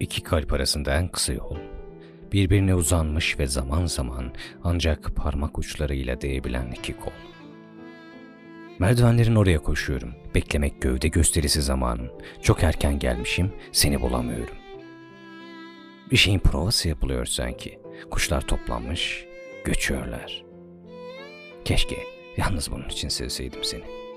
İki kalp arasında en kısa yol. Birbirine uzanmış ve zaman zaman ancak parmak uçlarıyla değebilen iki kol. Merdivenlerin oraya koşuyorum. Beklemek gövde gösterisi zamanım. Çok erken gelmişim, seni bulamıyorum. Bir şeyin provası yapılıyor sanki. Kuşlar toplanmış, göçüyorlar. Keşke yalnız bunun için sevseydim seni.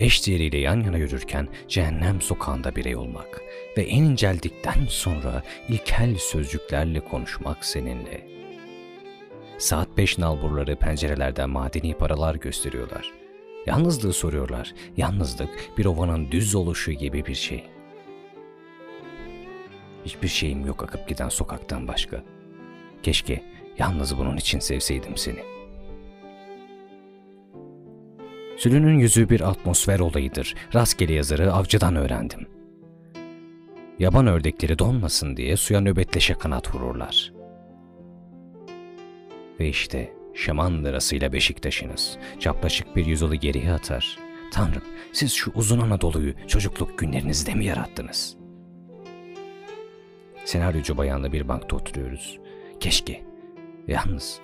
Eş diğeriyle yan yana yürürken cehennem sokağında birey olmak ve en inceldikten sonra ilkel sözcüklerle konuşmak seninle. Saat beş nalburları pencerelerden madeni paralar gösteriyorlar. Yalnızlığı soruyorlar. Yalnızlık bir ovanın düz oluşu gibi bir şey. Hiçbir şeyim yok akıp giden sokaktan başka. Keşke yalnız bunun için sevseydim seni. Sülünün yüzü bir atmosfer olayıdır. Rastgele yazarı avcıdan öğrendim. Yaban ördekleri donmasın diye suya nöbetleşe kanat vururlar. Ve işte şaman lirasıyla Beşiktaş'ınız çapraşık bir yüzyılı geriye atar. Tanrım siz şu uzun Anadolu'yu çocukluk günlerinizde mi yarattınız? Senaryocu bayanla bir bankta oturuyoruz. Keşke, yalnız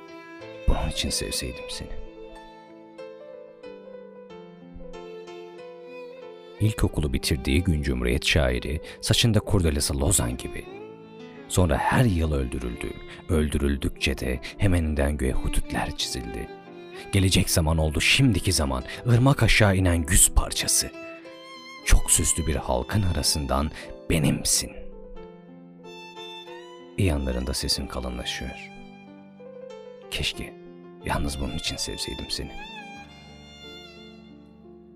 bunun için sevseydim seni. İlkokulu bitirdiği gün Cumhuriyet şairi, saçında kurdelesi Lozan gibi. Sonra her yıl öldürüldü. Öldürüldükçe de hemeninden göğe hudutlar çizildi. Gelecek zaman oldu şimdiki zaman, ırmak aşağı inen güz parçası. Çok süslü bir halkın arasından benimsin. Yanlarında sesin kalınlaşıyor. Keşke yalnız bunun için sevseydim seni.''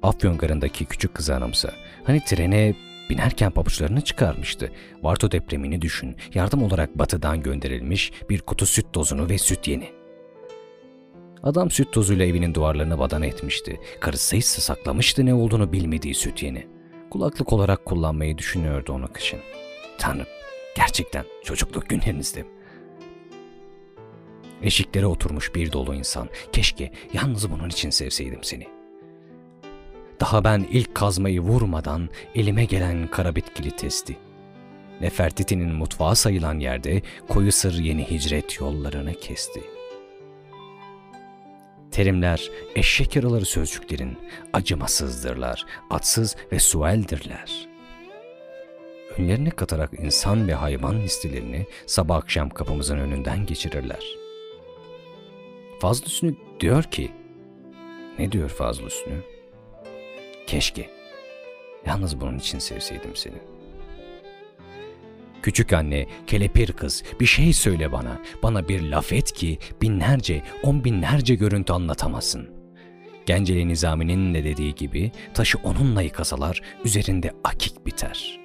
Afyon garındaki küçük kızı anımsa. Hani trene binerken pabuçlarını çıkarmıştı. Varto depremini düşün. Yardım olarak batıdan gönderilmiş bir kutu süt tozunu ve süt yeni. Adam süt tozuyla evinin duvarlarını badana etmişti. Karısı ise saklamıştı ne olduğunu bilmediği süt yeni. Kulaklık olarak kullanmayı düşünüyordu onu kışın. Tanrım, gerçekten çocukluk günlerinizde? Eşiklere oturmuş bir dolu insan. Keşke yalnız bunun için sevseydim seni. Daha ben ilk kazmayı vurmadan elime gelen kara bitkili testi. Nefertiti'nin mutfağı sayılan yerde koyu sır yeni hicret yollarını kesti. Terimler eşek yaraları sözcüklerin acımasızdırlar, atsız ve sueldirler. Önlerine katarak insan ve hayvan listelerini sabah akşam kapımızın önünden geçirirler. Fazlı Hüsnü diyor ki, ne diyor Fazlı Hüsnü? Keşke. Yalnız bunun için sevseydim seni. Küçük anne, kelepir kız, bir şey söyle bana. Bana bir laf et ki binlerce, on binlerce görüntü anlatamazsın. Genceli Nizami'nin de dediği gibi taşı onunla yıkasalar üzerinde akik biter.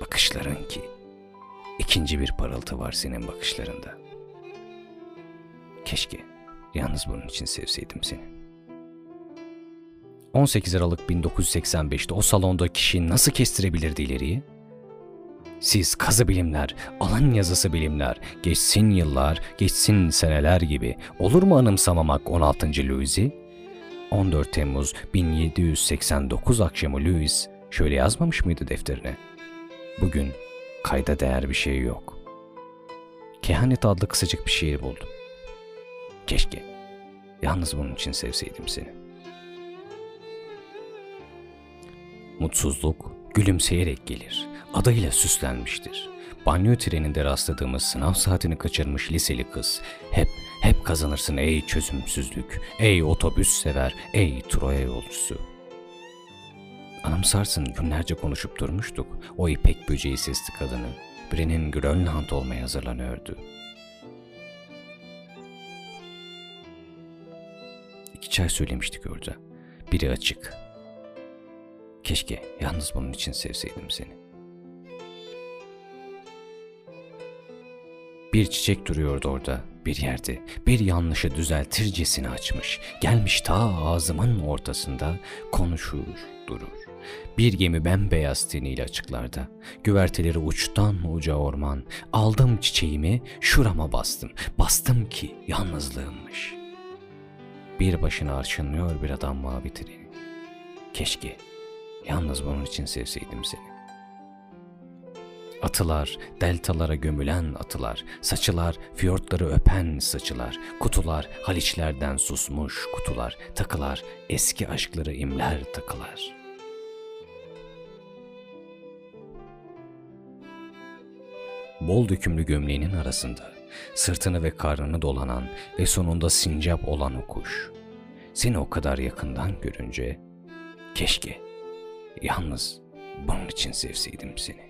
Bakışların ki, ikinci bir parıltı var senin bakışlarında. Keşke yalnız bunun için sevseydim seni.'' 18 Aralık 1985'te o salonda kişi nasıl kestirebilirdi ileriyi? Siz kazı bilimler, alan yazısı bilimler, geçsin yıllar, geçsin seneler gibi olur mu anımsamamak 16. Louis'i? 14 Temmuz 1789 akşamı Louis şöyle yazmamış mıydı defterine? Bugün kayda değer bir şey yok. Kehanet adlı kısacık bir şiir buldum. Keşke yalnız bunun için sevseydim seni. Mutsuzluk gülümseyerek gelir. Adıyla süslenmiştir. Banyo treninde rastladığımız sınav saatini kaçırmış liseli kız. Hep, hep kazanırsın ey çözümsüzlük, ey otobüs sever, ey Troya yolcusu. Anımsarsın günlerce konuşup durmuştuk. O ipek böceği sesli kadını. Birinin Grönland olmaya hazırlanıyordu. İki çay söylemiştik orada. Biri açık, Keşke yalnız bunun için sevseydim seni. Bir çiçek duruyordu orada, bir yerde, bir yanlışı düzeltircesine açmış. Gelmiş ta ağzımın ortasında, konuşur, durur. Bir gemi bembeyaz teniyle açıklarda. Güverteleri uçtan uca orman. Aldım çiçeğimi, şurama bastım. Bastım ki yalnızlığımmış. Bir başına arşınlıyor bir adam mavi treni. Keşke Yalnız bunun için sevseydim seni. Atılar, deltalara gömülen atılar, saçılar, fiyortları öpen saçılar, kutular, haliçlerden susmuş kutular, takılar, eski aşkları imler takılar. Bol dökümlü gömleğinin arasında, sırtını ve karnını dolanan ve sonunda sincap olan o kuş. Seni o kadar yakından görünce, keşke yalnız bunun için sevseydim seni.